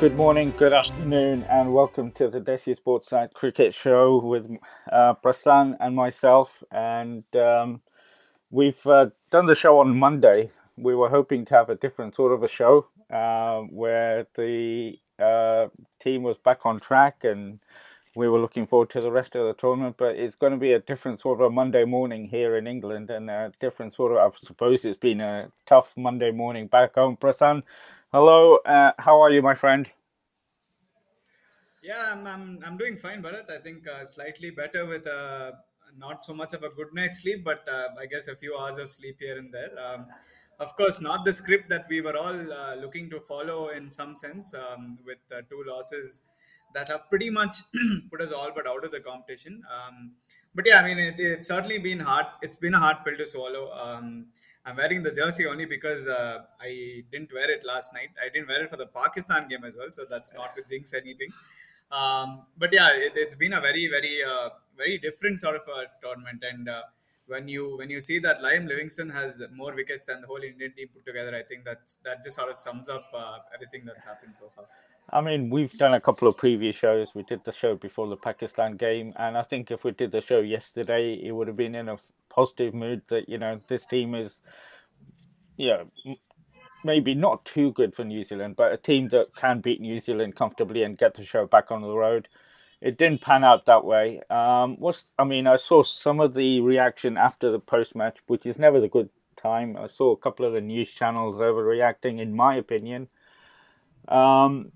Good morning, good afternoon, and welcome to the Desi Sportside Cricket Show with uh, Prasen and myself. And um, we've uh, done the show on Monday. We were hoping to have a different sort of a show uh, where the uh, team was back on track and we were looking forward to the rest of the tournament. But it's going to be a different sort of a Monday morning here in England and a different sort of, I suppose it's been a tough Monday morning back home. Prasen, Hello, uh, how are you, my friend? Yeah, I'm, I'm, I'm doing fine, Bharat. I think uh, slightly better with uh, not so much of a good night's sleep, but uh, I guess a few hours of sleep here and there. Um, of course, not the script that we were all uh, looking to follow in some sense, um, with two losses that have pretty much put us all but out of the competition. Um, but yeah, I mean, it, it's certainly been hard. It's been a hard pill to swallow. Um, I'm wearing the jersey only because uh, I didn't wear it last night. I didn't wear it for the Pakistan game as well, so that's not to jinx anything. Um, but yeah, it, has been a very, very, uh, very different sort of a tournament. And uh, when you when you see that Liam Livingstone has more wickets than the whole Indian team put together, I think that's that just sort of sums up uh, everything that's happened so far. I mean, we've done a couple of previous shows. We did the show before the Pakistan game, and I think if we did the show yesterday, it would have been in a positive mood that you know this team is, yeah, maybe not too good for New Zealand, but a team that can beat New Zealand comfortably and get the show back on the road. It didn't pan out that way. Um, what's I mean, I saw some of the reaction after the post match, which is never the good time. I saw a couple of the news channels overreacting, in my opinion. Um,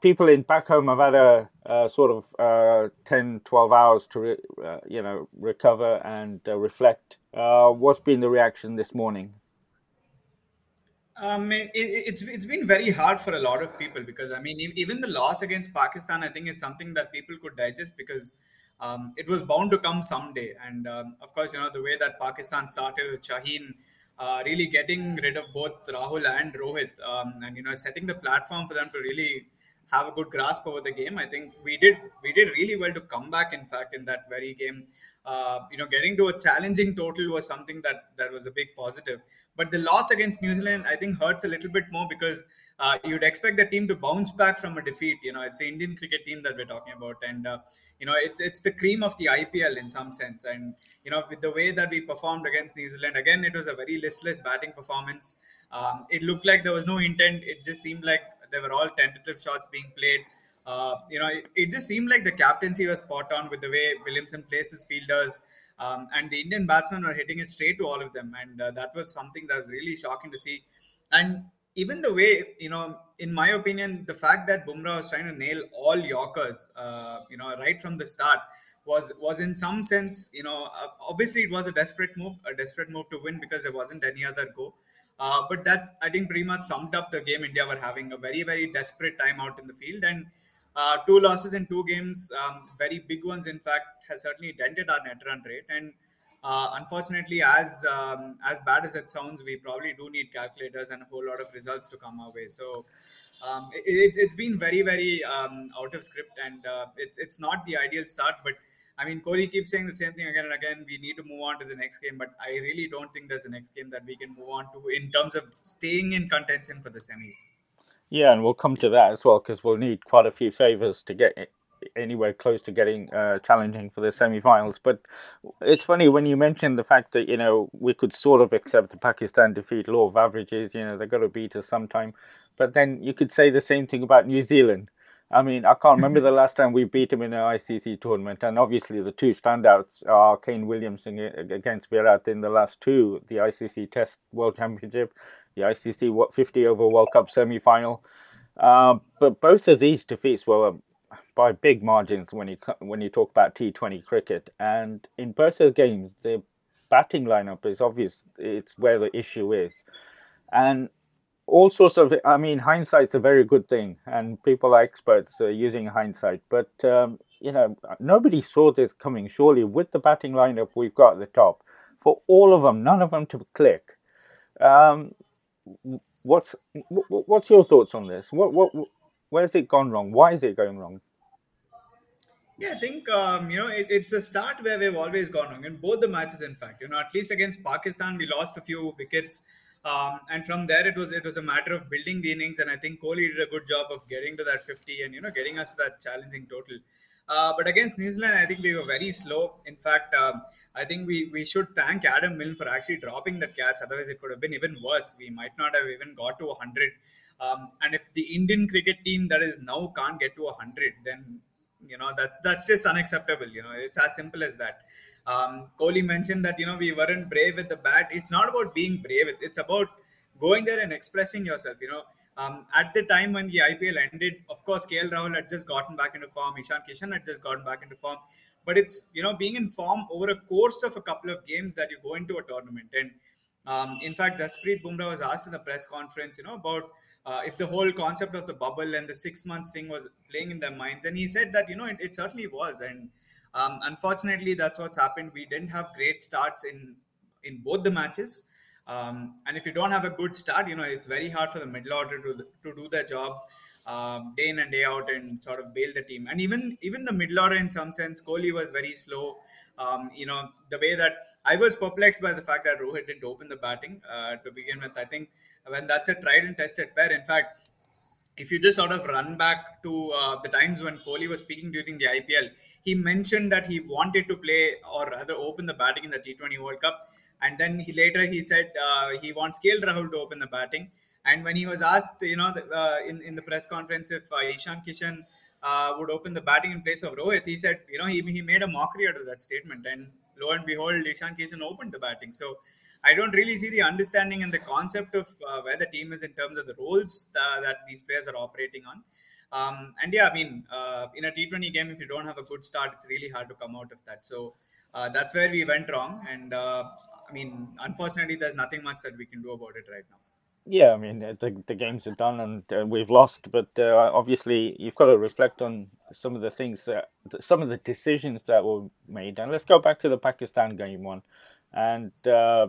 people in back home have had a, a sort of uh, 10, 12 hours to, re, uh, you know, recover and uh, reflect. Uh, what's been the reaction this morning? Um, it, it's it's been very hard for a lot of people because I mean even the loss against Pakistan I think is something that people could digest because um, it was bound to come someday and um, of course you know the way that Pakistan started with Shaheen uh, really getting rid of both Rahul and Rohit um, and you know setting the platform for them to really have a good grasp over the game. I think we did we did really well to come back. In fact, in that very game, uh, you know, getting to a challenging total was something that that was a big positive. But the loss against New Zealand, I think, hurts a little bit more because uh, you'd expect the team to bounce back from a defeat. You know, it's the Indian cricket team that we're talking about, and uh, you know, it's it's the cream of the IPL in some sense. And you know, with the way that we performed against New Zealand, again, it was a very listless batting performance. Um, it looked like there was no intent. It just seemed like they were all tentative shots being played. Uh, you know, it, it, just seemed like the captaincy was spot on with the way Williamson plays his fielders. Um, and the Indian batsmen were hitting it straight to all of them. And uh, that was something that was really shocking to see. And even the way, you know, in my opinion, the fact that Bumrah was trying to nail all Yorkers, uh, you know, right from the start was was in some sense, you know, uh, obviously it was a desperate move, a desperate move to win because there wasn't any other go. Uh, but that I think pretty much summed up the game India were having a very very desperate time out in the field and uh, two losses in two games, um, very big ones in fact, has certainly dented our net run rate and. Uh, unfortunately, as um, as bad as it sounds, we probably do need calculators and a whole lot of results to come our way. So um, it, it's been very very um, out of script, and uh, it's it's not the ideal start, but I mean, Kohli keeps saying the same thing again and again. We need to move on to the next game, but I really don't think there's a next game that we can move on to in terms of staying in contention for the semis. Yeah, and we'll come to that as well because we'll need quite a few favors to get anywhere close to getting uh, challenging for the semi-finals. But it's funny when you mention the fact that you know we could sort of accept the Pakistan defeat, law of averages. You know they're going to beat us sometime, but then you could say the same thing about New Zealand I mean, I can't remember the last time we beat them in an ICC tournament, and obviously the two standouts are Kane Williamson against Virat in the last two, the ICC Test World Championship, the ICC 50 over World Cup semi-final. Uh, but both of these defeats were um, by big margins when you when you talk about T20 cricket, and in both of the games, the batting lineup is obvious. It's where the issue is, and all sorts of i mean hindsight's a very good thing and people are experts uh, using hindsight but um, you know nobody saw this coming surely with the batting lineup we've got at the top for all of them none of them to click um, what's what's your thoughts on this what what where's it gone wrong why is it going wrong yeah, I think um, you know it, it's a start where we've always gone wrong in both the matches. In fact, you know, at least against Pakistan, we lost a few wickets Um, and from there, it was it was a matter of building the innings, and I think Kohli did a good job of getting to that 50 and you know getting us that challenging total. Uh, but against New Zealand, I think we were very slow. In fact, um, I think we, we should thank Adam Milne for actually dropping that catch. Otherwise, it could have been even worse. We might not have even got to 100. Um, and if the Indian cricket team that is now can't get to 100, then you know that's that's just unacceptable. You know, it's as simple as that. Um, Kohli mentioned that you know we weren't brave with the bat. It's not about being brave. It's about going there and expressing yourself. You know, um, at the time when the IPL ended, of course, KL Rahul had just gotten back into form. Ishan Kishan had just gotten back into form. But it's you know being in form over a course of a couple of games that you go into a tournament. And um, in fact, Jasprit Bumrah was asked in the press conference, you know, about uh, if the whole concept of the bubble and the six months thing was playing in their minds, and he said that you know it, it certainly was. And um, unfortunately, that's what's happened. We didn't have great starts in in both the matches. Um, and if you don't have a good start, you know, it's very hard for the middle order to, to do their job um, day in and day out and sort of bail the team. And even even the middle order, in some sense, Kohli was very slow. Um, you know, the way that I was perplexed by the fact that Rohit didn't open the batting uh, to begin with. I think when that's a tried and tested pair, in fact, if you just sort of run back to uh, the times when Kohli was speaking during the IPL, he mentioned that he wanted to play or rather open the batting in the T20 World Cup and then he later he said uh, he wants KL Rahul to open the batting. And when he was asked, you know, uh, in in the press conference if uh, Ishan Kishan uh, would open the batting in place of Rohit, he said, you know, he, he made a mockery out of that statement. And lo and behold, Ishan Kishan opened the batting. So I don't really see the understanding and the concept of uh, where the team is in terms of the roles that, that these players are operating on. Um, and yeah, I mean, uh, in a T20 game, if you don't have a good start, it's really hard to come out of that. So uh, that's where we went wrong. And uh, I mean, unfortunately, there's nothing much that we can do about it right now. Yeah, I mean the the games are done and uh, we've lost, but uh, obviously you've got to reflect on some of the things that some of the decisions that were made. And let's go back to the Pakistan game one, and uh,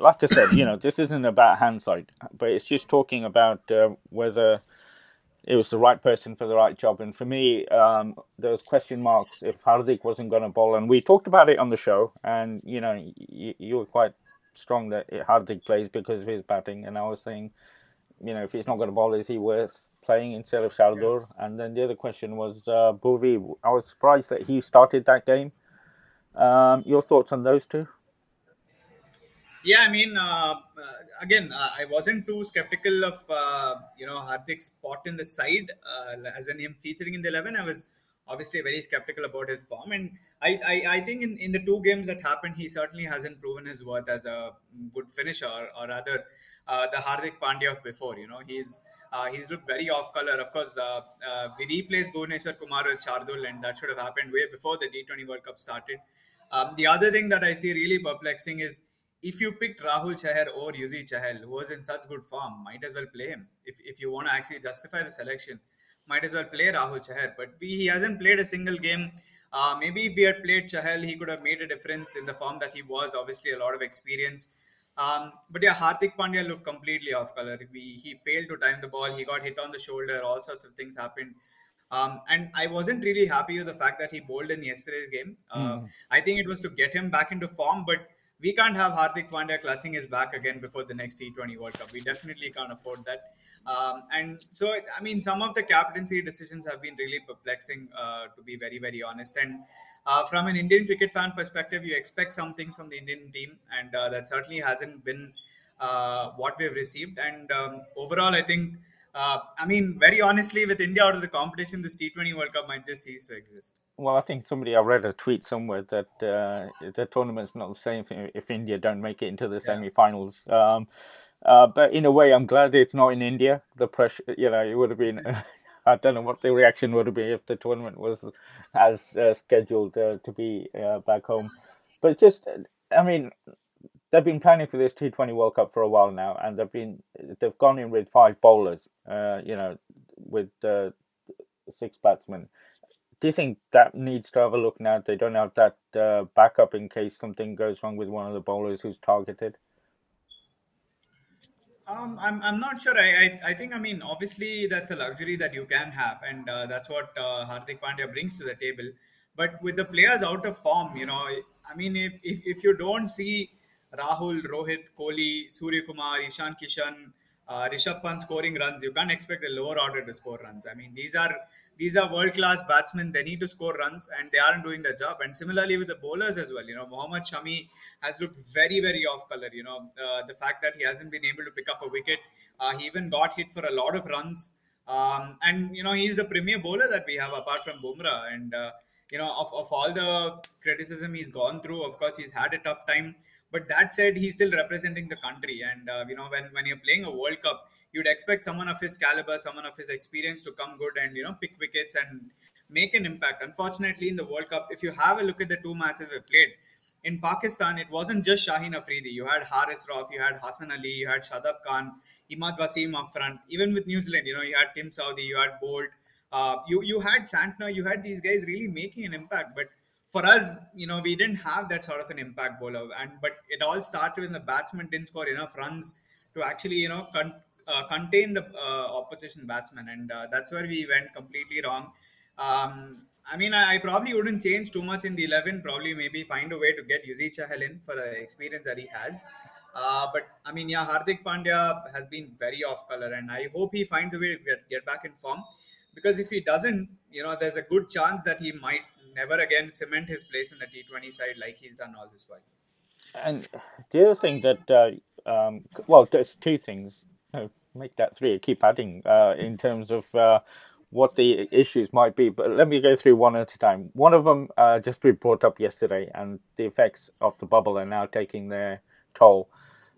like I said, you know this isn't about hindsight, but it's just talking about uh, whether it was the right person for the right job. And for me, um, there was question marks if Hardik wasn't going to bowl. And we talked about it on the show, and you know, you, you were quite strong that Hardik plays because of his batting. And I was saying, you know, if he's not going to bowl, is he worth playing instead of Shardul? Yeah. And then the other question was uh, Bhuvi. I was surprised that he started that game. Um, your thoughts on those two? Yeah, I mean, uh, uh, again, uh, I wasn't too skeptical of uh, you know Hardik's spot in the side uh, as in him featuring in the eleven. I was obviously very skeptical about his form, and I, I, I think in, in the two games that happened, he certainly hasn't proven his worth as a good finisher, or rather. The Hardik Pandya of before, you know, he's he's looked very off color. Of course, we replaced Bhuvneshwar Kumar with Shardul, and that should have happened way before the T20 World Cup started. Um, the other thing that I see really perplexing is if you picked Rahul Chahar or Yuzi Chahal, who was in such good form, might as well play him. If, if you want to actually justify the selection, might as well play Rahul Chahar. But we, he hasn't played a single game. Uh, maybe if we had played Chahal, he could have made a difference in the form that he was. Obviously, a lot of experience. Um, but yeah, Hardik Pandya looked completely off color. We, he failed to time the ball. He got hit on the shoulder. All sorts of things happened. Um, and I wasn't really happy with the fact that he bowled in yesterday's game. Uh, mm. I think it was to get him back into form, but we can't have Hardik Pandya clutching his back again before the next T20 World Cup. We definitely can't afford that. Um, and so, I mean, some of the captaincy decisions have been really perplexing, uh, to be very, very honest. And uh, from an Indian cricket fan perspective, you expect some things from the Indian team, and uh, that certainly hasn't been uh, what we've received. And um, overall, I think uh, I mean, very honestly, with India out of the competition, this T20 World Cup might just cease to exist. Well, I think somebody I read a tweet somewhere that uh, the tournament's not the same if India don't make it into the yeah. semi-finals. Um, uh, but in a way, I'm glad it's not in India. The pressure, you know, it would have been. I don't know what the reaction would have been if the tournament was as uh, scheduled uh, to be uh, back home. But just, I mean, they've been planning for this T20 World Cup for a while now, and they've been they've gone in with five bowlers. Uh, you know, with uh, six batsmen. Do you think that needs to have a look now? They don't have that uh, backup in case something goes wrong with one of the bowlers who's targeted. Um, I'm, I'm not sure. I, I, I think, I mean, obviously, that's a luxury that you can have, and uh, that's what uh, Hardik Pandya brings to the table. But with the players out of form, you know, I mean, if, if, if you don't see Rahul, Rohit, Kohli, Surya Kumar, Ishan Kishan, uh, Rishabh Pant scoring runs, you can't expect the lower order to score runs. I mean, these are these are world class batsmen. They need to score runs, and they aren't doing the job. And similarly with the bowlers as well. You know, Mohammad Shami has looked very very off color. You know, uh, the fact that he hasn't been able to pick up a wicket, uh, he even got hit for a lot of runs. Um, and you know, he's the premier bowler that we have apart from Bumrah. And uh, you know, of, of all the criticism he's gone through, of course, he's had a tough time but that said, he's still representing the country. And, uh, you know, when, when you're playing a World Cup, you'd expect someone of his caliber, someone of his experience to come good and, you know, pick wickets and make an impact. Unfortunately, in the World Cup, if you have a look at the two matches we played, in Pakistan, it wasn't just Shaheen Afridi. You had Haris Rauf, you had Hassan Ali, you had Shadab Khan, Imad Wasim up front. Even with New Zealand, you know, you had Tim Southee, you had Boult, uh, you you had Santner, you had these guys really making an impact. But for us, you know, we didn't have that sort of an impact bowler. And but it all started when the batsman didn't score enough runs to actually, you know, con- uh, contain the uh, opposition batsman, and uh, that's where we went completely wrong. Um, I mean, I, I, probably wouldn't change too much in the eleven. Probably maybe find a way to get Yuzi Chahal in for the experience that he has. Uh, but I mean, yeah, Hardik Pandya has been very off color, and I hope he finds a way to get, get back in form. Because if he doesn't, you know, there's a good chance that he might never again cement his place in the T20 side like he's done all this while. And the other thing that, uh, um, well, there's two things. Make that three. Keep adding uh, in terms of uh, what the issues might be. But let me go through one at a time. One of them uh, just been brought up yesterday, and the effects of the bubble are now taking their toll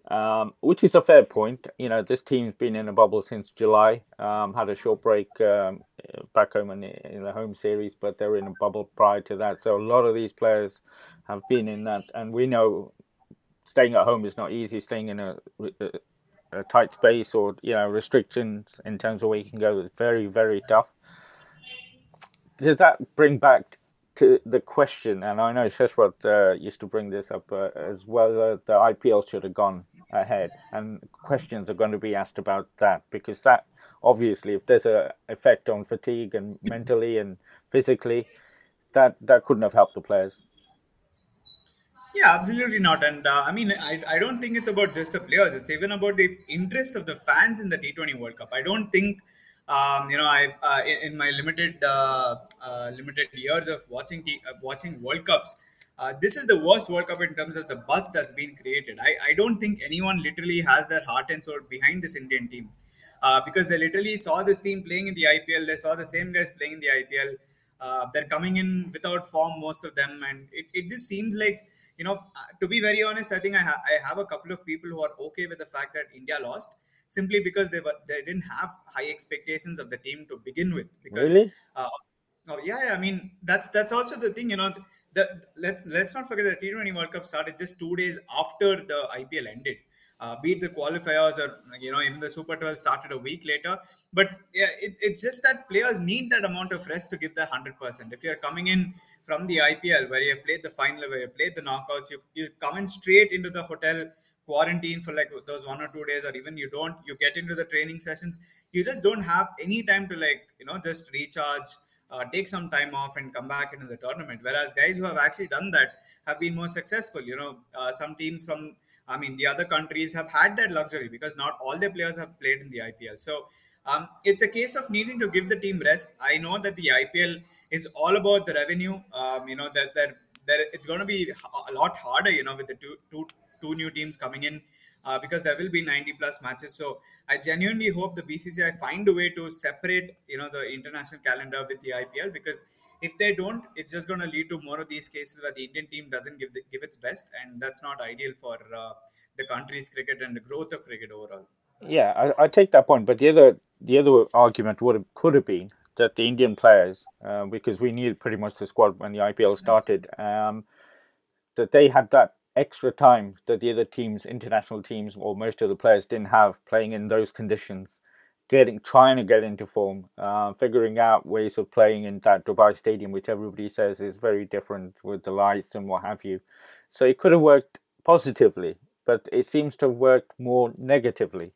um, which is a fair point. You know, this team's been in a bubble since July. Um, had a short break um, back home in the, in the, home series, but they were in a bubble prior to that. So a lot of these players have been in that, and we know staying at home is not easy. Staying in a, a, a tight space or you know restrictions in terms of where you can go is very very tough. Does that bring back to the question, and I know Sheshwat uh, used to bring this up uh, as well, uh, the IPL should have gone ahead, and questions are going to be asked about that because that obviously, if there's an effect on fatigue and mentally and physically, that that couldn't have helped the players. Yeah, absolutely not. And uh, I mean, I, I don't think it's about just the players. It's even about the interests of the fans in the T20 World Cup. I don't think, um, you know, I uh, in, my limited uh, uh limited years of watching T- uh, watching World Cups, uh, this is the worst World Cup in terms of the bust that's been created. I, I don't think anyone literally has their heart and soul behind this Indian team uh, because they literally saw this team playing in the IPL. They saw the same guys playing in the IPL. They're coming in without form, most of them, and it, it just seems like you know. To be very honest, I think I, ha- I have a couple of people who are okay with the fact that India lost simply because they were they didn't have high expectations of the team to begin with. Because, really? Uh, oh yeah, yeah, I mean that's that's also the thing. You know, the let's let's not forget the T20 World Cup started just two days after the IPL ended. Uh, beat the qualifiers or you know even the Super 12 started a week later. But yeah, it, it's just that players need that amount of rest to give the hundred percent. If you're coming in from the IPL where you have played the final, where you played the knockouts, you you come in straight into the hotel quarantine for like those one or two days, or even you don't, you get into the training sessions. You just don't have any time to like you know just recharge uh, take some time off and come back into the tournament. Whereas guys who have actually done that have been more successful. You know, uh, some teams from I mean the other countries have had that luxury because not all their players have played in the IPL. So um, it's a case of needing to give the team rest. I know that the IPL is all about the revenue. Um, you know that it's going to be a lot harder. You know, with the two two two new teams coming in uh, because there will be 90 plus matches. So I genuinely hope the BCCI find a way to separate, you know, the international calendar with the IPL because if they don't, it's just going to lead to more of these cases where the Indian team doesn't give the, give its best, and that's not ideal for uh, the country's cricket and the growth of cricket overall. Yeah, I, I take that point, but the other the other argument would have, could have been that the Indian players, uh, because we knew pretty much the squad when the IPL started, um, that they had that extra time that the other teams, international teams, or most of the players didn't have playing in those conditions. Getting, trying to get into form, uh, figuring out ways of playing in that Dubai stadium, which everybody says is very different with the lights and what have you. So it could have worked positively, but it seems to have worked more negatively.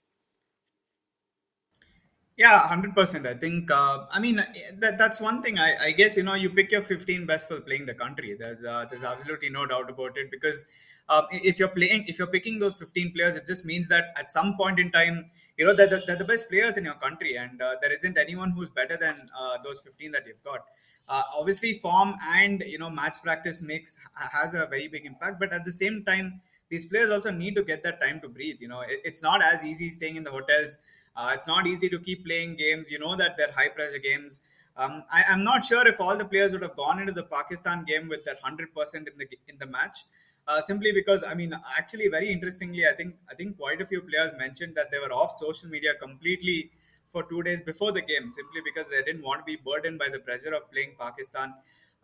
Yeah, hundred percent. I think. Uh, I mean, that, that's one thing. I, I guess you know you pick your fifteen best for playing the country. There's uh, there's absolutely no doubt about it because uh, if you're playing, if you're picking those fifteen players, it just means that at some point in time, you know they're the, they're the best players in your country, and uh, there isn't anyone who's better than uh, those fifteen that you've got. Uh, obviously, form and you know match practice makes has a very big impact, but at the same time, these players also need to get that time to breathe. You know, it, it's not as easy staying in the hotels uh, it's not easy to keep playing games. You know that they're high pressure games. Um, I, am not sure if all the players would have gone into the Pakistan game with that hundred percent in the in the match, uh, simply because I mean, actually, very interestingly, I think I think quite a few players mentioned that they were off social media completely for two days before the game, simply because they didn't want to be burdened by the pressure of playing Pakistan.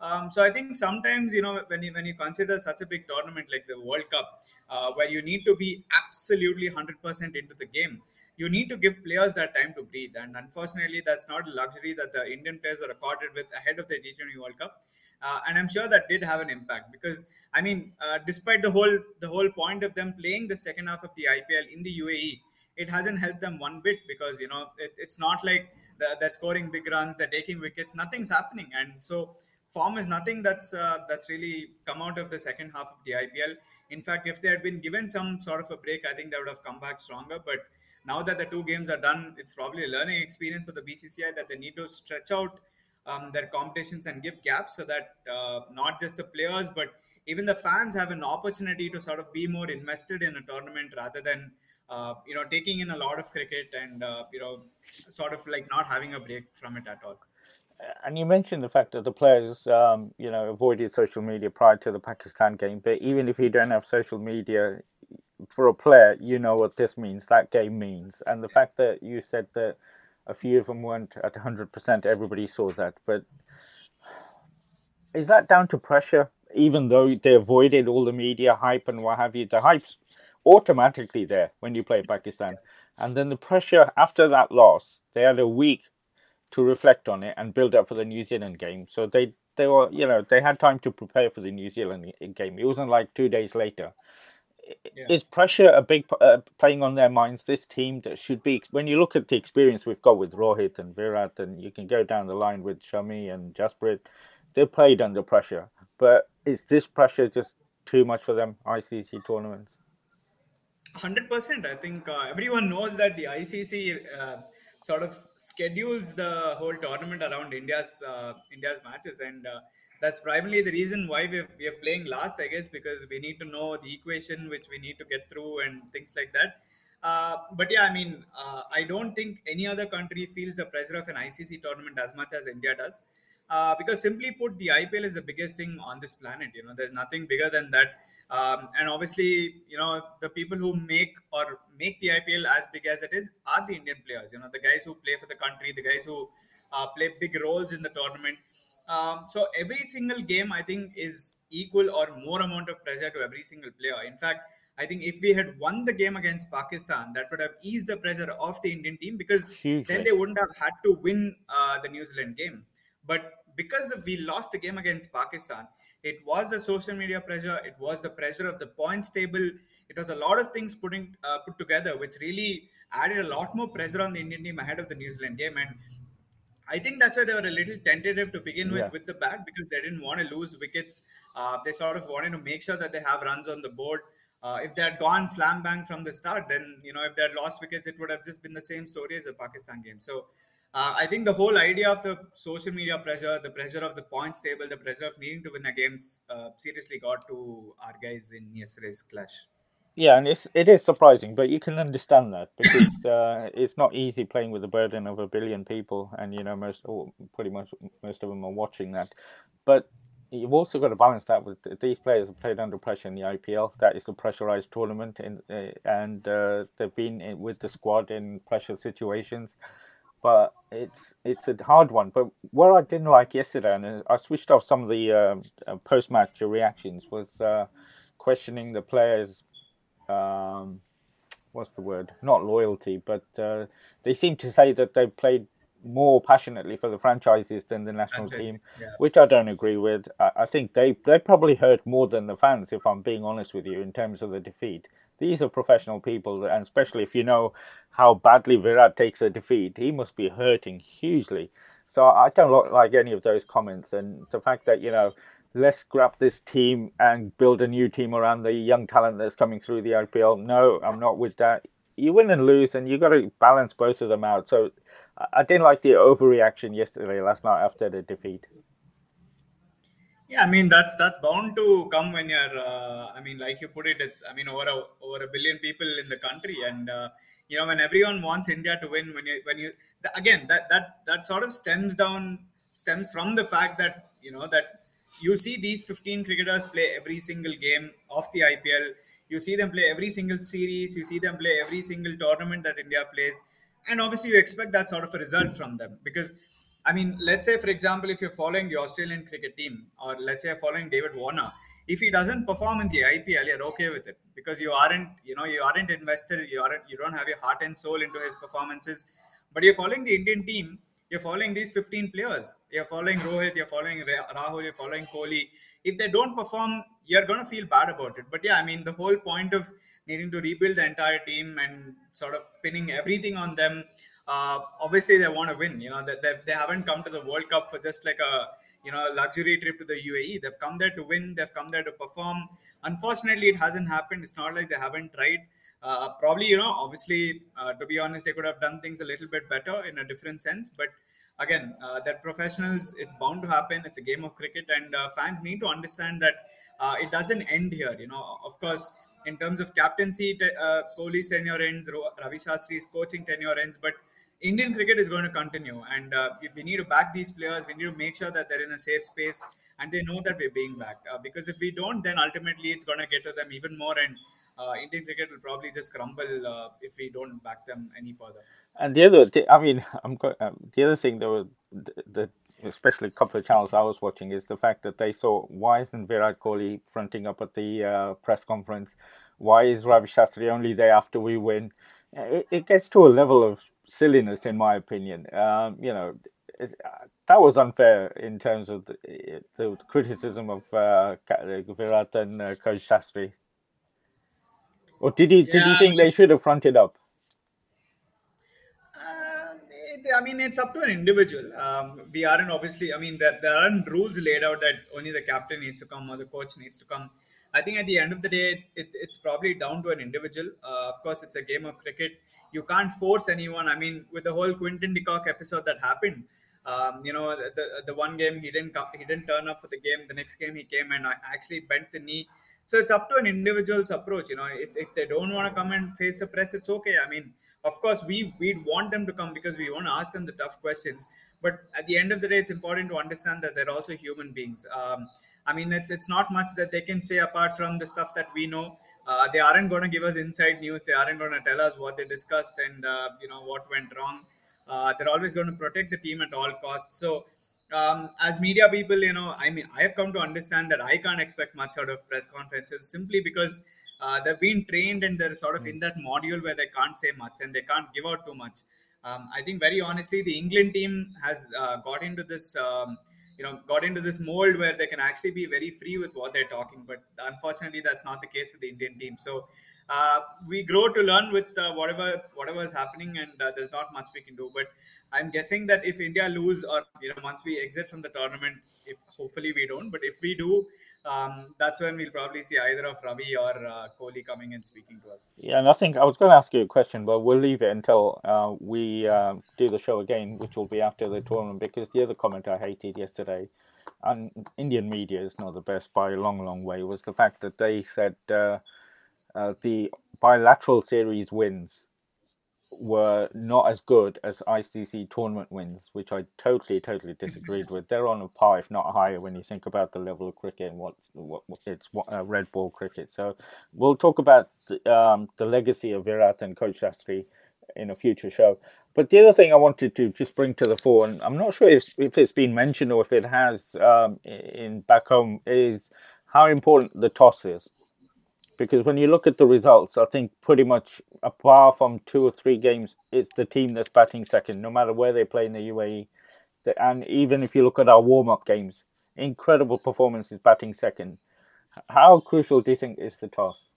Um, so I think sometimes you know when you when you consider such a big tournament like the World Cup, uh, where you need to be absolutely hundred percent into the game you need to give players that time to breathe. And unfortunately, that's not a luxury that the Indian players are accorded with ahead of the T20 World Cup. Uh, and I'm sure that did have an impact because I mean, uh, despite the whole the whole point of them playing the second half of the IPL in the UAE, it hasn't helped them one bit because you know it, it's not like the, they're scoring big runs, they're taking wickets, nothing's happening, and so form is nothing that's uh, that's really come out of the second half of the IPL. In fact, if they had been given some sort of a break, I think they would have come back stronger. But now that the two games are done, it's probably a learning experience for the BCCI that they need to stretch out um, their competitions and give gaps so that uh, not just the players but even the fans have an opportunity to sort of be more invested in a tournament rather than uh, you know taking in a lot of cricket and uh, you know sort of like not having a break from it at all. And you mentioned the fact that the players, um, you know, avoided social media prior to the Pakistan game. But even if you don't have social media, for a player, you know what this means, that game means. And the fact that you said that a few of them weren't at 100%, everybody saw that. But is that down to pressure? Even though they avoided all the media hype and what have you, the hype's automatically there when you play Pakistan. And then the pressure after that loss, they had a week to reflect on it and build up for the New Zealand game. So they they were you know they had time to prepare for the New Zealand game. It wasn't like two days later yeah. is pressure a big uh, playing on their minds? This team that should be when you look at the experience we've got with Rohit and Virat, and you can go down the line with Shami and Jasprit, they played under pressure. But is this pressure just too much for them? ICC tournaments. Hundred percent. I think uh, everyone knows that the ICC uh, sort of schedules the whole tournament around India's uh, India's matches and uh, that's primarily the reason why we're, we're playing last, I guess, because we need to know the equation which we need to get through and things like that. Uh, but yeah, I mean, uh, I don't think any other country feels the pressure of an ICC tournament as much as India does. Uh, because simply put, the IPL is the biggest thing on this planet. You know, there's nothing bigger than that. Um, and obviously, you know, the people who make or make the IPL as big as it is are the Indian players. You know, the guys who play for the country, the guys who uh, play big roles in the tournament. Um, so every single game, I think, is equal or more amount of pressure to every single player. In fact, I think if we had won the game against Pakistan, that would have eased the pressure off the Indian team because Huge, then they wouldn't have had to win uh, the New Zealand game. But because the, we lost the game against Pakistan, it was the social media pressure, it was the pressure of the points table, it was a lot of things putting uh, put together, which really added a lot more pressure on the Indian team ahead of the New Zealand game. And I think that's why they were a little tentative to begin with yeah. with the bat because they didn't want to lose wickets. Uh, they sort of wanted to make sure that they have runs on the board. Uh, if they had gone slam bang from the start, then you know if they had lost wickets, it would have just been the same story as a Pakistan game. So uh, I think the whole idea of the social media pressure, the pressure of the points table, the pressure of needing to win the games, uh, seriously got to our guys in yesterday's clash. Yeah, and it's it is surprising, but you can understand that because uh, it's not easy playing with the burden of a billion people, and you know most, or pretty much most of them are watching that. But you've also got to balance that with these players have played under pressure in the IPL. That is a pressurized tournament, in, uh, and uh, they've been in, with the squad in pressure situations. But it's it's a hard one. But what I didn't like yesterday, and I switched off some of the um, uh, post match reactions, was uh, questioning the players um, what's the word? Not loyalty, but uh, they seem to say that they played more passionately for the franchises than the national team, yeah. which I don't agree with. I, I, think they they probably hurt more than the fans, if I'm being honest with you, in terms of the defeat. these are professional people, and especially if you know how badly Virat takes a defeat, he must be hurting hugely. So I don't like any of those comments, and the fact that you know let's grab this team and build a new team around the young talent that's coming through the IPL. No, I'm not with that. You win and lose, and you've got to balance both of them out. So I didn't like the overreaction yesterday, last night after the defeat. Yeah, I mean that's that's bound to come when you're. Uh, I mean, like you put it, it's. I mean, over a over a billion people in the country, and uh, you know when everyone wants India to win, when you when you again that that that sort of stems down stems from the fact that you know that you see these 15 cricketers play every single game of the IPL. You see them play every single series. You see them play every single tournament that India plays, and obviously you expect that sort of a result from them because. I mean, let's say, for example, if you're following the Australian cricket team, or let's say following David Warner, if he doesn't perform in the IPL, you're okay with it because you aren't, you know, you aren't invested, you aren't, you don't have your heart and soul into his performances. But you're following the Indian team, you're following these 15 players. You're following Rohit, you're following Rahul, you're following Kohli. If they don't perform, you're going to feel bad about it. But yeah, I mean, the whole point of needing to rebuild the entire team and sort of pinning everything on them, uh, obviously they want to win. You know, they, they, they haven't come to the World Cup for just like a you know luxury trip to the UAE. They've come there to win. They've come there to perform. Unfortunately, it hasn't happened. It's not like they haven't tried. Uh, probably, you know, obviously, uh, to be honest, they could have done things a little bit better in a different sense. But again, uh, they're professionals. It's bound to happen. It's a game of cricket, and uh, fans need to understand that uh, it doesn't end here. You know, of course, in terms of captaincy, te- Kohli's tenure ends, Ravi Shastri's coaching tenure ends, but Indian cricket is going to continue, and we need to back these players. We need to make sure that they're in a safe space and they know that we're being backed. because if we don't, then ultimately it's going to get to them even more and uh, Indian cricket will probably just crumble uh, if we don't back them any further. And the other, I mean, I'm um, the other thing that was the, especially a couple of channels I was watching is the fact that they thought, why isn't Virat Kohli fronting up at the uh, press conference? Why is Ravi Shastri only there after we win? It, it gets to a level of silliness, in my opinion. Um, you know, it, uh, that was unfair in terms of the, the criticism of uh, Virat and uh, Coach Shastri. Or did you did you think they should have fronted up? Um, I mean, it's up to an individual. Um, we aren't obviously. I mean, there, there aren't rules laid out that only the captain needs to come or the coach needs to come. I think at the end of the day, it, it's probably down to an individual. Uh, of course, it's a game of cricket. You can't force anyone. I mean, with the whole Quinton de Kock episode that happened, um, you know, the, the, the one game he didn't come, he didn't turn up for the game. The next game he came and actually bent the knee so it's up to an individual's approach you know if, if they don't want to come and face the press it's okay. I mean of course we we'd want them to come because we want to ask them the tough questions. But at the end of the day it's important to understand that they're also human beings. Um, i mean it's it's not much that they can say apart from the stuff that we know. Uh, they aren't going to give us inside news. They aren't going to tell us what they discussed and uh, you know what went wrong. Uh, they're always going to protect the team at all costs. So um, as media people, you know, I mean, I have come to understand that I can't expect much out of press conferences simply because uh, they've been trained and they're sort of in that module where they can't say much and they can't give out too much. Um, I think very honestly, the England team has uh, got into this, um, you know, got into this mold where they can actually be very free with what they're talking. But unfortunately, that's not the case with the Indian team. So uh, we grow to learn with uh, whatever whatever is happening, and uh, there's not much we can do. But I'm guessing that if India lose or you know once we exit from the tournament, if hopefully we don't, but if we do, um, that's when we'll probably see either of Ravi or uh, Kohli coming and speaking to us. Yeah, and I think I was going to ask you a question, but we'll leave it until uh, we uh, do the show again, which will be after the tournament. Because the other comment I hated yesterday, and Indian media is not the best by a long, long way, was the fact that they said uh, uh, the bilateral series wins were not as good as ICC tournament wins, which I totally, totally disagreed with. They're on a par, if not higher, when you think about the level of cricket and what's what, it's what, uh, red ball cricket. So we'll talk about the, um, the legacy of Virat and Coach Shastri in a future show. But the other thing I wanted to just bring to the fore, and I'm not sure if, if it's been mentioned or if it has um, in back home, is how important the toss is because when you look at the results, I think pretty much apart from two or three games, it's the team that's batting second, no matter where they play in the UAE. And even if you look at our warm up games, incredible performances batting second. How crucial do you think is the toss?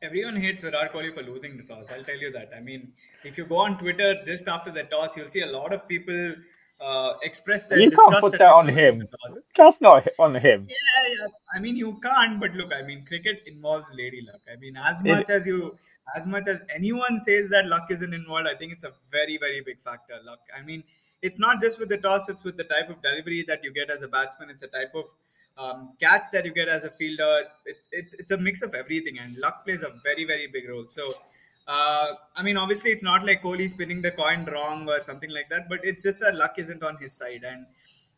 Everyone hates Virat Kohli for losing the toss. I'll tell you that. I mean, if you go on Twitter just after the toss, you'll see a lot of people uh, express their You can't put that on him. Just not on him. Yeah, yeah. I mean, you can't, but look, I mean, cricket involves lady luck. I mean, as It, much as you, as much as anyone says that luck isn't involved, I think it's a very, very big factor. Luck. I mean, it's not just with the toss; it's with the type of delivery that you get as a batsman. It's a type of um, catch that you get as a fielder. It's it's it's a mix of everything, and luck plays a very, very big role. So. Uh, I mean, obviously, it's not like Kohli spinning the coin wrong or something like that, but it's just that luck isn't on his side, and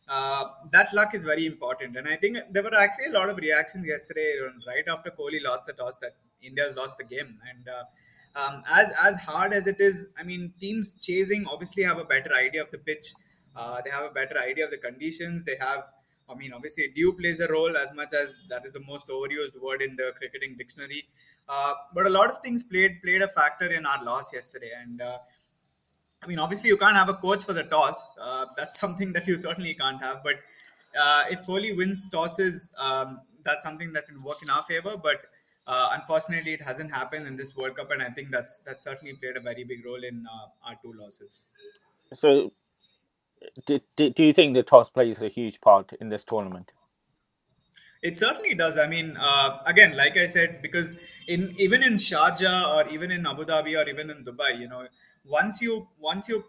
uh, that luck is very important. And I think there were actually a lot of reactions yesterday, right after Kohli lost the toss, that India's lost the game. And uh, um, as as hard as it is, I mean, teams chasing obviously have a better idea of the pitch. Uh, they have a better idea of the conditions. They have, I mean, obviously, dew plays a role as much as that is the most overused word in the cricketing dictionary. Uh, but a lot of things played played a factor in our loss yesterday, and uh, I mean, obviously, you can't have a coach for the toss. Uh, that's something that you certainly can't have. But uh, if Kohli wins tosses, um, that's something that can work in our favor. But uh, unfortunately, it hasn't happened in this World Cup, and I think that's that certainly played a very big role in uh, our two losses. so, do, do, do you think the toss plays a huge part in this tournament? It certainly does. I mean, uh, again, like I said, because in even in Sharjah or even in Abu Dhabi or even in Dubai, you know, once you once you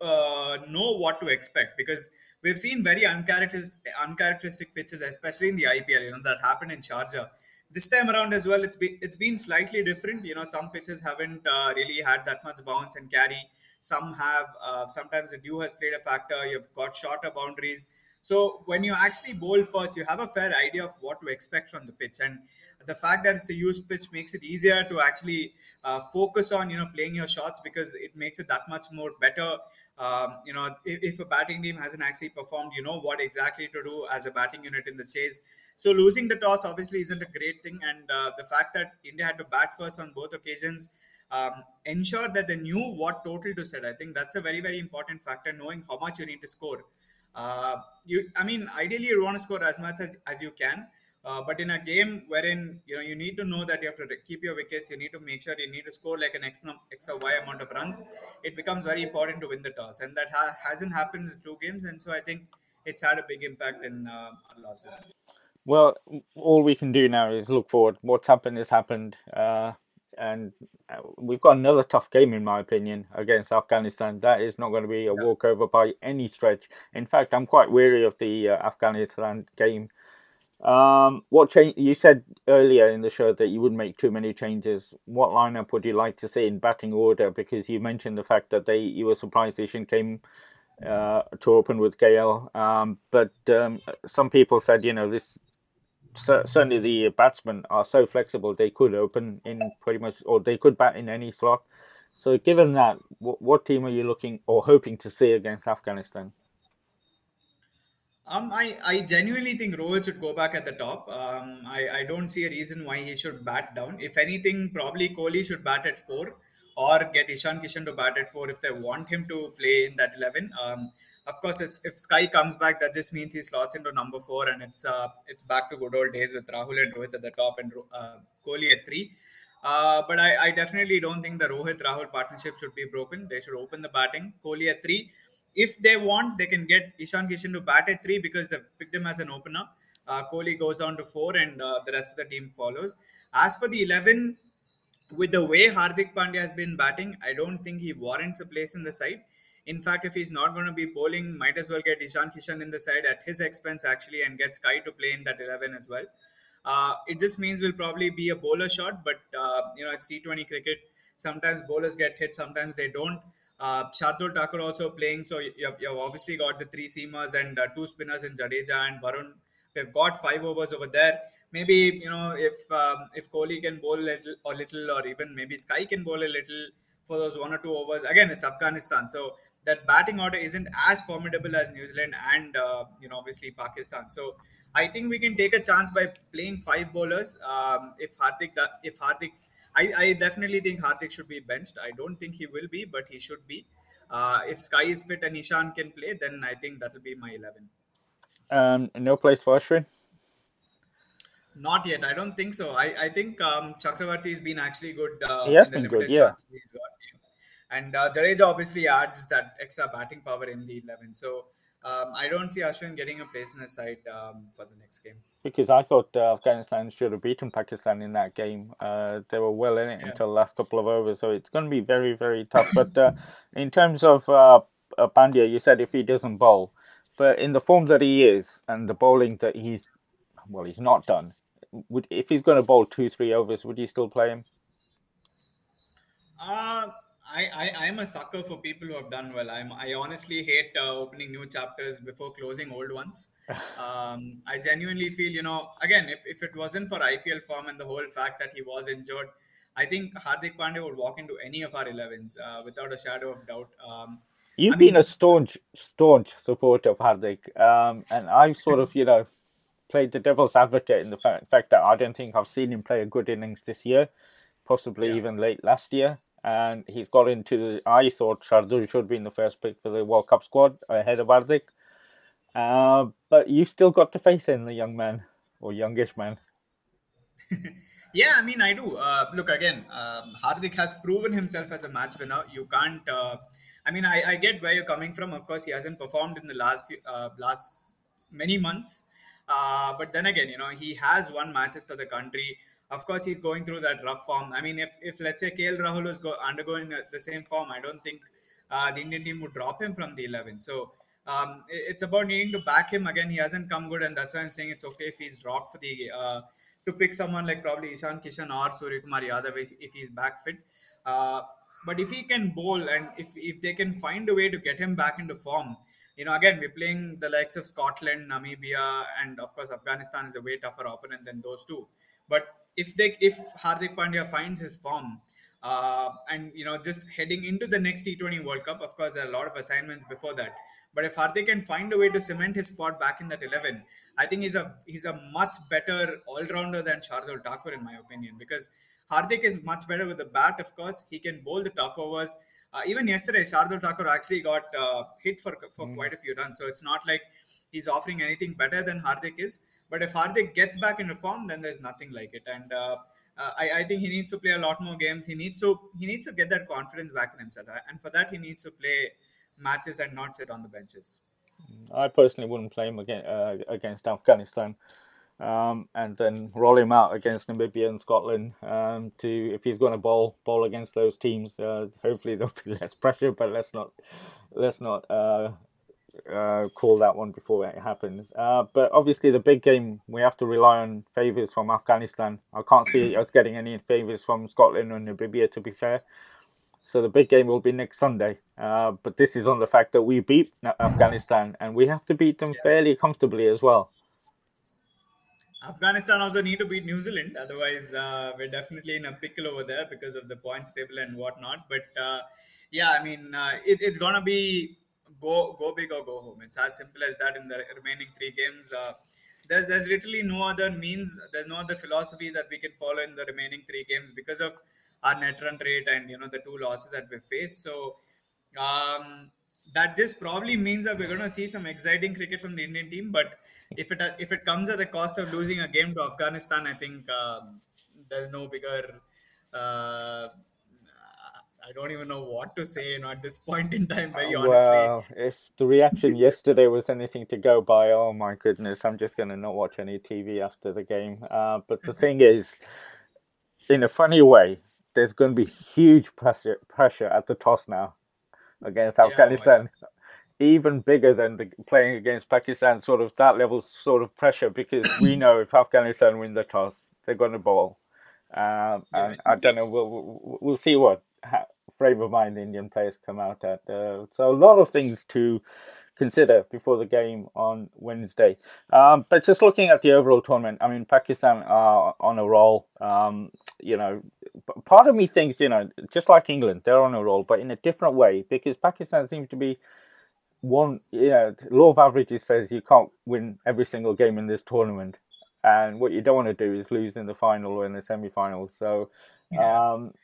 uh, know what to expect, because we've seen very uncharacteristic, uncharacteristic pitches, especially in the IPL, you know, that happened in Sharjah. This time around as well, it's been it's been slightly different. You know, some pitches haven't uh, really had that much bounce and carry. Some have. Uh, sometimes the dew has played a factor. You've got shorter boundaries. So when you actually bowl first, you have a fair idea of what to expect from the pitch, and the fact that it's a used pitch makes it easier to actually uh, focus on you know playing your shots because it makes it that much more better. Um, you know, if, if a batting team hasn't actually performed, you know what exactly to do as a batting unit in the chase. So losing the toss obviously isn't a great thing, and uh, the fact that India had to bat first on both occasions um, ensure that they knew what total to set. I think that's a very very important factor, knowing how much you need to score. Uh, you, I mean, ideally you want to score as much as, as you can, uh, but in a game wherein you know you need to know that you have to keep your wickets, you need to make sure you need to score like an X, X or Y amount of runs. It becomes very important to win the toss, and that ha- hasn't happened in the two games, and so I think it's had a big impact in uh, our losses. Well, all we can do now is look forward. What's happened has happened. Uh, and uh, we've got another tough game, in my opinion, against Afghanistan. That is not going to be a walkover by any stretch. In fact, I'm quite weary of the uh, Afghanistan game. Um, what change? You said earlier in the show that you wouldn't make too many changes. What lineup would you like to see in batting order? Because you mentioned the fact that they you were surprised Ishan came uh, to open with KL. Um, but um, some people said, you know, this certainly the batsmen are so flexible they could open in pretty much or they could bat in any slot. So given that, what, what team are you looking or hoping to see against Afghanistan? Um, I, I genuinely think Rohit should go back at the top. Um, I, I don't see a reason why he should bat down. If anything, probably Kohli should bat at four or get Ishan Kishan to bat at four if they want him to play in that 11. Um, of course, if Sky comes back, that just means he slots into number four and it's uh, it's back to good old days with Rahul and Rohit at the top and uh, Kohli at three. Uh, but I, I definitely don't think the Rohit Rahul partnership should be broken. They should open the batting. Kohli at three. If they want, they can get Ishan Kishan to bat at three because they picked him as an opener. Uh, Kohli goes down to four, and uh, the rest of the team follows. As for the eleven, with the way Hardik Pandya has been batting, I don't think he warrants a place in the side. In fact, if he's not going to be bowling, might as well get Ishan Kishan in the side at his expense actually, and get Sky to play in that eleven as well. Uh, it just means we'll probably be a bowler shot, but uh, you know it's T20 cricket. Sometimes bowlers get hit, sometimes they don't. Uh, Shardul Thakur also playing, so you have, you have obviously got the three seamers and uh, two spinners in Jadeja and Varun. They've got five overs over there. Maybe you know if um, if Kohli can bowl a little, or little, or even maybe Sky can bowl a little for those one or two overs. Again, it's Afghanistan, so that batting order isn't as formidable as New Zealand and uh, you know obviously Pakistan. So I think we can take a chance by playing five bowlers. Um, if Hardik, if Hardik, I, I definitely think Hardik should be benched. I don't think he will be, but he should be. Uh, if Sky is fit and Ishan can play, then I think that will be my eleven. Um, no place for Ashwin. Not yet. I don't think so. I, I think um, Chakravarti has been actually good uh, He has been good, yeah. got. yeah. And uh, Jadeja obviously adds that extra batting power in the 11. So um, I don't see Ashwin getting a place in the side um, for the next game. Because I thought uh, Afghanistan should have beaten Pakistan in that game. Uh, they were well in it Yeah. until the last couple of overs, so it's going to be very, very tough. But uh, in terms of uh, uh, Pandya, you said if he doesn't bowl, but in the form that he is and the bowling that he's, well, he's not done. Would if he's going to bowl two, three overs, would you still play him? Uh, I, I, I'm a sucker for people who have done well. I'm, I honestly hate uh, opening new chapters before closing old ones. Um, I genuinely feel, you know, again, if, if it wasn't for IPL form and the whole fact that he was injured, I think Hardik Pandya would walk into any of our 11s uh, without a shadow of doubt. Um, You've I been a staunch, staunch supporter of Hardik, um, and I've sort of, you know, played the devil's advocate in the fa- fact that I don't think I've seen him play a good innings this year, possibly yeah. even late last year. And he's got into the. I thought Shardul should be in the first pick for the World Cup squad ahead of Hardik. Uh, but you still got the faith in the young man or youngish man. Yeah, I mean, I do. Uh, look, again, um, Hardik has proven himself as a match winner. You can't. Uh, I mean, I, I get where you're coming from. Of course, he hasn't performed in the last few, uh, last many months. Uh, but then again, you know, he has won matches for the country. Of course, he's going through that rough form. I mean, if, if let's say KL Rahul was go, undergoing the same form, I don't think uh, the Indian team would drop him from the 11. So um, it- it's about needing to back him again. He hasn't come good, and that's why I'm saying it's okay if he's dropped for the uh, to pick someone like probably Ishan Kishan or Suryakumar Yadav if if he's back fit. Uh, but if he can bowl and if, if they can find a way to get him back into form, you know, again, we're playing the likes of Scotland, Namibia, and of course, Afghanistan is a way tougher opponent than those two. But if they, if Hardik Pandya finds his form, uh, and you know, just heading into the next T20 World Cup, of course, there are a lot of assignments before that. But if Hardik can find a way to cement his spot back in that 11, I think he's a he's a much better all rounder than Shardul Thakur, in my opinion, because Hardik is much better with the bat. Of course, he can bowl the tough overs. Uh, even yesterday, Shardul Thakur actually got uh, hit for for quite a few runs. So it's not like he's offering anything better than Hardik is. But if Hardik gets back into form, then there's nothing like it. And uh, uh, I, I think he needs to play a lot more games. He needs to he needs to get that confidence back in himself. And for that, he needs to play matches and not sit on the benches. I personally wouldn't play him against, uh, against Afghanistan. Um, and then roll him out against Namibia and Scotland. Um, to if he's going to bowl bowl against those teams, uh, hopefully there'll be less pressure. But let's not let's not uh, uh, call that one before it happens. Uh, but obviously the big game we have to rely on favours from Afghanistan. I can't see us getting any favours from Scotland or Namibia. To be fair. So the big game will be next Sunday. Uh, but this is on the fact that we beat Afghanistan and we have to beat them fairly comfortably as well. Afghanistan also need to beat New Zealand, otherwise uh, we're definitely in a pickle over there because of the points table and whatnot. But uh, yeah, I mean, uh, it, it's gonna be go go big or go home. It's as simple as that. In the remaining three games, uh, there's there's literally no other means. There's no other philosophy that we can follow in the remaining three games because of our net run rate and you know the two losses that we faced. So um, that this probably means that we're going to see some exciting cricket from the Indian team. But if it if it comes at the cost of losing a game to Afghanistan, I think um, there's no bigger. Uh, I don't even know what to say. You know, at this point in time, very honestly. Well, if the reaction yesterday was anything to go by, oh my goodness, I'm just going to not watch any TV after the game. Uh, but the thing is, in a funny way, there's going to be huge pressure pressure at the toss now against Yeah, oh Afghanistan. God. Even bigger than the, playing against Pakistan, sort of that level sort of pressure because we know if Afghanistan win the toss, they're going to bowl. Um, and I don't know, we'll, we'll, we'll see what frame of mind the Indian players come out at. Uh, so a lot of things to consider before the game on Wednesday. Um, but just looking at the overall tournament, I mean, Pakistan are on a roll. Um, you know, part of me thinks, you know, just like England, they're on a roll, but in a different way because Pakistan seems to be one, you know, law of averages says you can't win every single game in this tournament. And what you don't want to do is lose in the final or in the semi finals. So Yeah. um,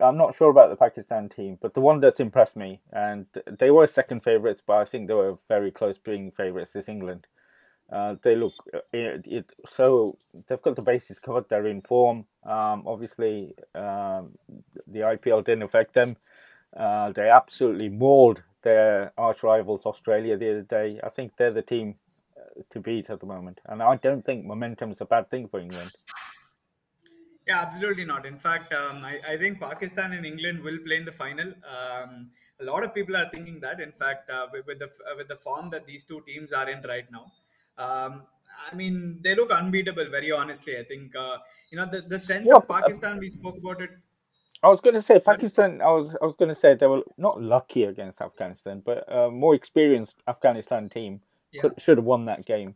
I'm not sure about the Pakistan team, but the one that's impressed me, and they were second favourites, but I think they were very close being favourites, is England. Uh, they look uh, it, it, so they've got the bases covered. They're in form. Um, obviously, um, the IPL didn't affect them. Uh, they absolutely mauled their arch rivals Australia the other day. I think they're the team uh, to beat at the moment, and I don't think momentum is a bad thing for England. Yeah, absolutely not. In fact, um, I, I, think Pakistan and England will play in the final. Um, a lot of people are thinking that. In fact, uh, with, with, the with the form that these two teams are in right now, um, I mean, they look unbeatable. Very honestly, I think uh, you know the, the strength of Pakistan. We spoke about it. I was going to say Pakistan. I was I was going to say they were not lucky against Afghanistan, but a more experienced Afghanistan team yeah. could, should have won that game.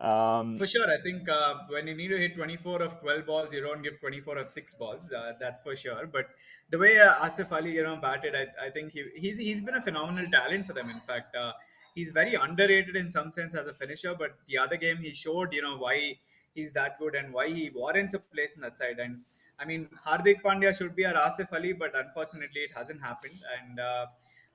Um, for sure, I think uh, when you need to hit 24 of 12 balls, you don't give 24 of six balls. Uh, that's for sure. But the way uh, Asif Ali, you know, batted, I, I think he, he's he's been a phenomenal talent for them. In fact, uh, he's very underrated in some sense as a finisher. But the other game, he showed, you know, why he's that good and why he warrants a place in that side. And I mean, Hardik Pandya should be our Asif Ali, but unfortunately, it hasn't happened. And uh,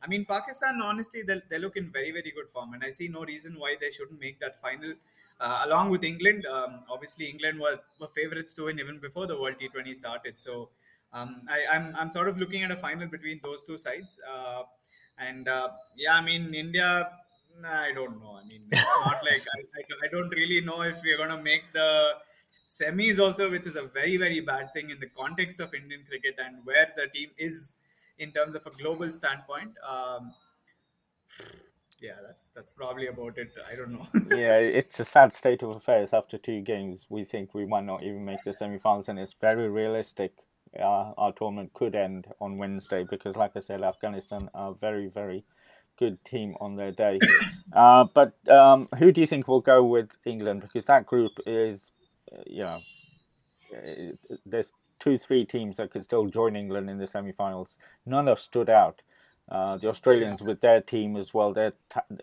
I mean, Pakistan, honestly, they, they look in very, very good form. And I see no reason why they shouldn't make that final uh, along with England. Um, obviously, England were, were favorites to win even before the World T20 started. So um, I, am I'm, I'm sort of looking at a final between those two sides. Uh, and uh, yeah, I mean, India, I don't know. I mean, it's not like I, I, I don't really know if we're going to make the semis also, which is a very, very bad thing in the context of Indian cricket and where the team is in terms of a global standpoint. Um, yeah, that's that's probably about it. I don't know. yeah, it's a sad state of affairs. After two games, we think we might not even make the semi-finals, and it's very realistic. Uh, our tournament could end on Wednesday because, like I said, Afghanistan are very, very good team on their day. uh, but um, who do you think will go with England? Because that group is, uh, you know, uh, there's two, three teams that could still join England in the semi-finals. None have stood out. Uh, the Australians with their team as well, they're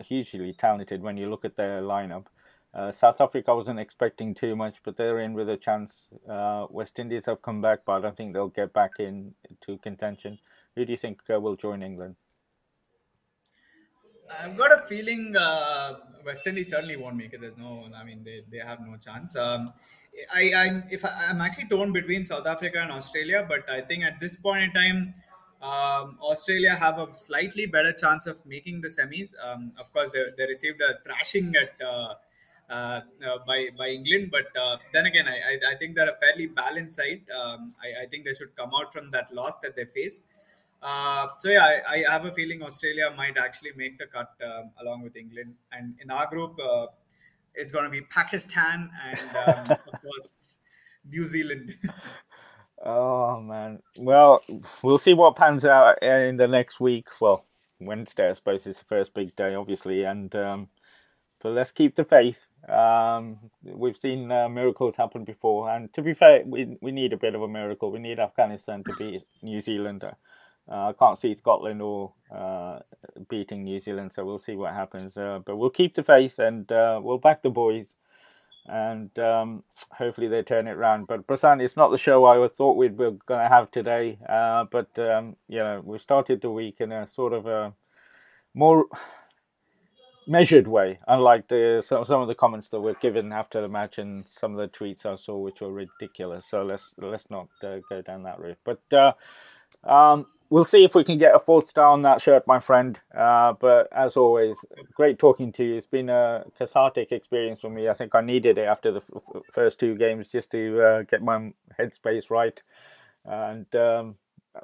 hugely talented when you look at their lineup. Uh, South Africa wasn't expecting too much, but they're in with a chance. Uh, West Indies have come back, but I don't think they'll get back in to contention. Who do you think uh, will join England? I've got a feeling uh, West Indies certainly won't make it. There's no, I mean, they, they have no chance. Um, I, I, if I, I'm actually torn between South Africa and Australia, but I think at this point in time, um, Australia have a slightly better chance of making the semis. Um, of course, they, they received a thrashing at uh, uh, uh, by by England, but uh, then again, I, I, I think they're a fairly balanced side. Um, I, I think they should come out from that loss that they faced. Uh, so yeah, I, have a feeling Australia might actually make the cut um, along with England, and in our group, uh, it's going to be Pakistan and um, of course New Zealand. Oh man. Well, we'll see what pans out in the next week. Well, Wednesday, I suppose, is the first big day, obviously, and um, but let's keep the faith. Um, we've seen uh, miracles happen before, and to be fair, we we need a bit of a miracle. We need Afghanistan to beat New Zealand. Uh, I can't see Scotland or uh, beating New Zealand, so we'll see what happens. Uh, but we'll keep the faith, and uh, we'll back the boys and um, hopefully they turn it around. But Prasen, it's not the show I thought we were going to have today. Uh, but um, know, we started the week in a sort of a more measured way, unlike the some, some of the comments that were given after the match and some of the tweets I saw, which were ridiculous. So let's let's not uh, go down that route. But uh, um, we'll see if we can get a fourth star on that shirt, my friend. Uh, but as always, great talking to you. It's been a cathartic experience for me. I think I needed it after the f- first two games just to uh, get my headspace right. And um,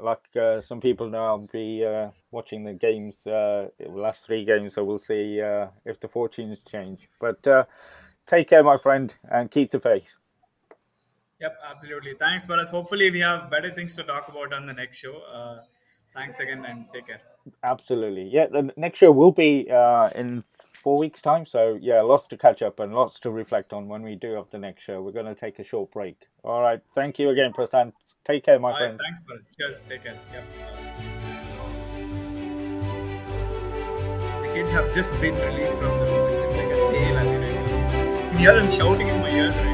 like uh, some people know, I'll be uh, watching the games, uh, the last three games, so we'll see uh, if the fortunes change. But take care, my friend, and keep the faith. Yep, absolutely. Thanks, Bharat. Hopefully, we have better things to talk about on the next show. Uh, thanks again and take care. Absolutely. Yeah, the next show will be uh, in four weeks' time. So, yeah, lots to catch up and lots to reflect on when we do have the next show. We're going to take a short break. All right. Thank you again, Prasen. Take care, my All friend. Right, thanks, Bharat. Cheers. Take care. Yep. The kids have just been released from the room. It's like a jail. I mean, I can hear them shouting in my ears right